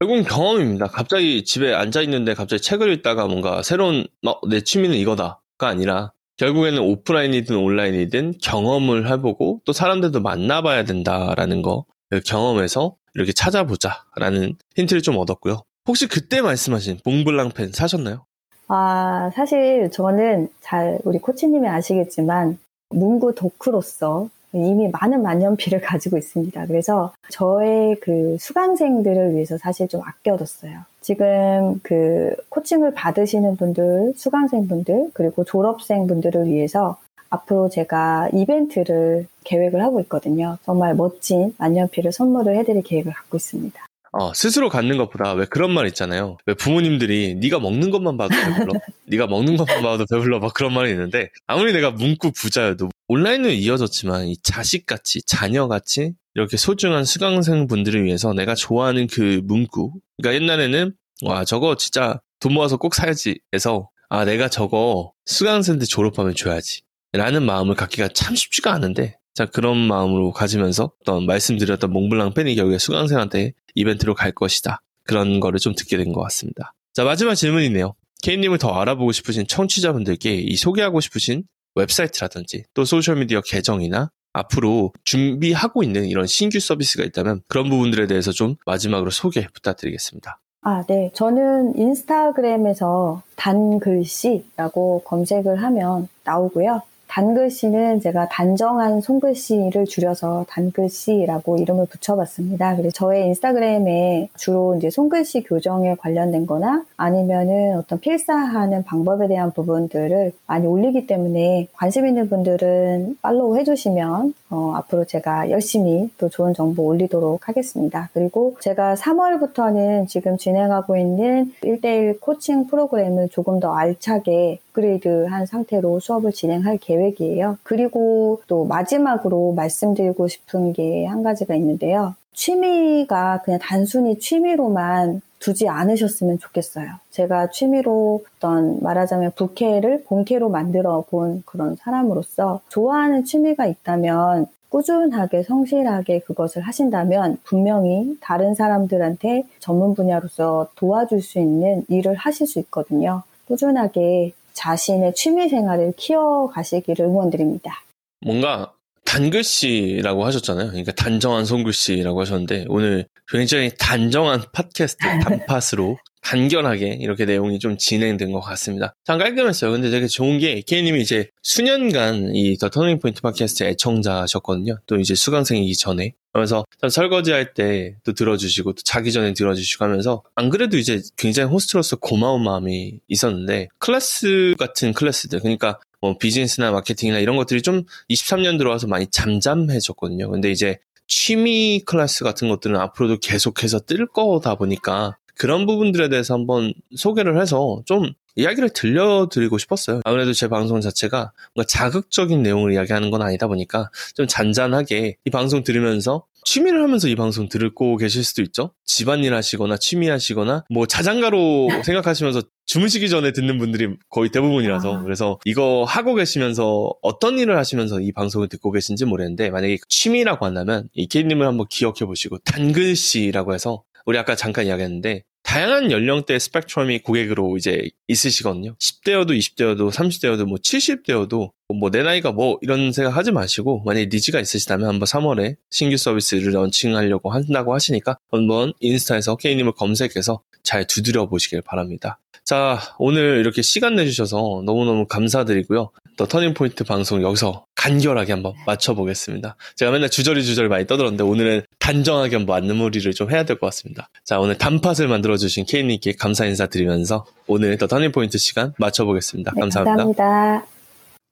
결국은 경험입니다. 갑자기 집에 앉아 있는데 갑자기 책을 읽다가 뭔가 새로운 어, 내 취미는 이거다가 아니라 결국에는 오프라인이든 온라인이든 경험을 해보고 또 사람들도 만나봐야 된다라는 거 경험에서 이렇게 찾아보자라는 힌트를 좀 얻었고요. 혹시 그때 말씀하신 몽블랑 펜 사셨나요? 아, 사실 저는 잘 우리 코치님이 아시겠지만 문구 덕후로서 이미 많은 만년필을 가지고 있습니다. 그래서 저의 그 수강생들을 위해서 사실 좀 아껴뒀어요. 지금 그 코칭을 받으시는 분들, 수강생분들, 그리고 졸업생분들을 위해서 앞으로 제가 이벤트를 계획을 하고 있거든요. 정말 멋진 만년필을 선물을 해드릴 계획을 갖고 있습니다. 어, 스스로 갖는 것보다 왜 그런 말 있잖아요. 왜 부모님들이 네가 먹는 것만 봐도 배불러? 네가 먹는 것만 봐도 배불러? 막 그런 말이 있는데 아무리 내가 문구 부자여도 온라인은 이어졌지만 이 자식같이 자녀같이 이렇게 소중한 수강생 분들을 위해서 내가 좋아하는 그 문구 그러니까 옛날에는 와 저거 진짜 돈 모아서 꼭 사야지 해서 아 내가 저거 수강생들 졸업하면 줘야지 라는 마음을 갖기가 참 쉽지가 않은데 자 그런 마음으로 가지면서 어떤 말씀드렸던 몽블랑 펜이 결국에 수강생한테 이벤트로 갈 것이다 그런 거를 좀 듣게 된 것 같습니다 자 마지막 질문이네요 케이님을 더 알아보고 싶으신 청취자분들께 이 소개하고 싶으신 웹사이트라든지 또 소셜미디어 계정이나 앞으로 준비하고 있는 이런 신규 서비스가 있다면 그런 부분들에 대해서 좀 마지막으로 소개 부탁드리겠습니다. 아, 네. 저는 인스타그램에서 단글씨라고 검색을 하면 나오고요. 단글씨는 제가 단정한 손글씨를 줄여서 단글씨라고 이름을 붙여봤습니다. 그래서 저의 인스타그램에 주로 이제 손글씨 교정에 관련된 거나 아니면은 어떤 필사하는 방법에 대한 부분들을 많이 올리기 때문에 관심 있는 분들은 팔로우 해주시면 어, 앞으로 제가 열심히 또 좋은 정보 올리도록 하겠습니다. 그리고 제가 3월부터는 지금 진행하고 있는 1대1 코칭 프로그램을 조금 더 알차게 업그레이드한 상태로 수업을 진행할 계획 이에요. 그리고 또 마지막으로 말씀드리고 싶은 게 한 가지가 있는데요. 취미가 그냥 단순히 취미로만 두지 않으셨으면 좋겠어요. 제가 취미로 어떤 말하자면 부캐를 본캐로 만들어 본 그런 사람으로서 좋아하는 취미가 있다면 꾸준하게 성실하게 그것을 하신다면 분명히 다른 사람들한테 전문 분야로서 도와줄 수 있는 일을 하실 수 있거든요. 꾸준하게 자신의 취미 생활을 키워가시기를 응원드립니다. 뭔가 단글씨라고 하셨잖아요. 그러니까 단정한 손글씨라고 하셨는데 오늘 굉장히 단정한 팟캐스트 단팟으로 간결하게 이렇게 내용이 좀 진행된 것 같습니다. 참 깔끔했어요. 근데 되게 좋은 게 K님이 이제 수년간 이 The Turning Point 팟캐스트 애청자셨거든요. 또 이제 수강생이기 전에. 그래서 설거지 할 때 또 들어주시고 또 자기 전에 들어주시고 하면서 안 그래도 이제 굉장히 호스트로서 고마운 마음이 있었는데 클래스 같은 클래스들 그러니까 뭐 비즈니스나 마케팅이나 이런 것들이 좀 23년 들어와서 많이 잠잠해졌거든요. 근데 이제 취미 클래스 같은 것들은 앞으로도 계속해서 뜰 거다 보니까 그런 부분들에 대해서 한번 소개를 해서 좀 이야기를 들려드리고 싶었어요. 아무래도 제 방송 자체가 뭔가 자극적인 내용을 이야기하는 건 아니다 보니까 좀 잔잔하게 이 방송 들으면서 취미를 하면서 이 방송 들고 계실 수도 있죠. 집안일 하시거나 취미 하시거나 뭐 자장가로 <laughs> 생각하시면서 주무시기 전에 듣는 분들이 거의 대부분이라서 아. 그래서 이거 하고 계시면서 어떤 일을 하시면서 이 방송을 듣고 계신지 모르겠는데 만약에 취미라고 한다면 이 케이님을 한번 기억해 보시고 단글씨라고 해서 우리 아까 잠깐 이야기했는데 다양한 연령대 스펙트럼이 고객으로 이제 있으시거든요. 10대여도 20대여도 30대여도 뭐 70대여도 뭐 내 나이가 뭐 이런 생각 하지 마시고 만약에 니즈가 있으시다면 한번 3월에 신규 서비스를 런칭하려고 한다고 하시니까 한번 인스타에서 K님을 검색해서 잘 두드려 보시길 바랍니다. 자, 오늘 이렇게 시간 내주셔서 너무너무 감사드리고요. 더 터닝포인트 방송 여기서 간결하게 한번 맞춰보겠습니다. 제가 맨날 주저리 주저리 많이 떠들었는데 오늘은 단정하게 한번 안무리를 좀 해야 될 것 같습니다. 자, 오늘 단팥을 만들어주신 K님께 감사 인사드리면서 오늘 더 터닝포인트 시간 맞춰보겠습니다. 네, 감사합니다. 감사합니다.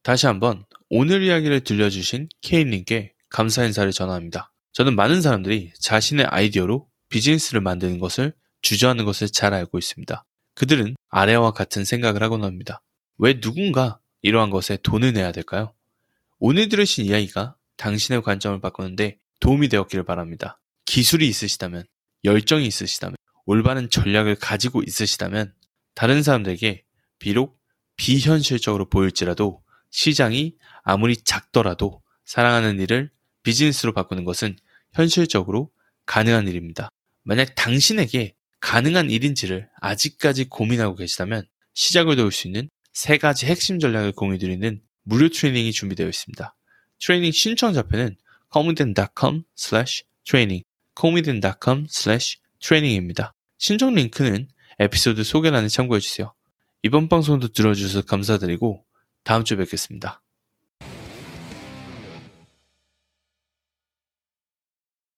다시 한번 오늘 이야기를 들려주신 케이님께 감사 인사를 전합니다. 저는 많은 사람들이 자신의 아이디어로 비즈니스를 만드는 것을 주저하는 것을 잘 알고 있습니다. 그들은 아래와 같은 생각을 하곤 합니다. 왜 누군가 이러한 것에 돈을 내야 될까요? 오늘 들으신 이야기가 당신의 관점을 바꾸는데 도움이 되었기를 바랍니다. 기술이 있으시다면, 열정이 있으시다면, 올바른 전략을 가지고 있으시다면, 다른 사람들에게 비록 비현실적으로 보일지라도 시장이 아무리 작더라도 사랑하는 일을 비즈니스로 바꾸는 것은 현실적으로 가능한 일입니다. 만약 당신에게 가능한 일인지를 아직까지 고민하고 계시다면 시작을 도울 수 있는 세 가지 핵심 전략을 공유드리는 무료 트레이닝이 준비되어 있습니다. 트레이닝 신청 좌표는 comeden.com slash training comeden.com slash training입니다. 신청 링크는 에피소드 소개란에 참고해 주세요. 이번 방송도 들어주셔서 감사드리고 다음 주에 뵙겠습니다.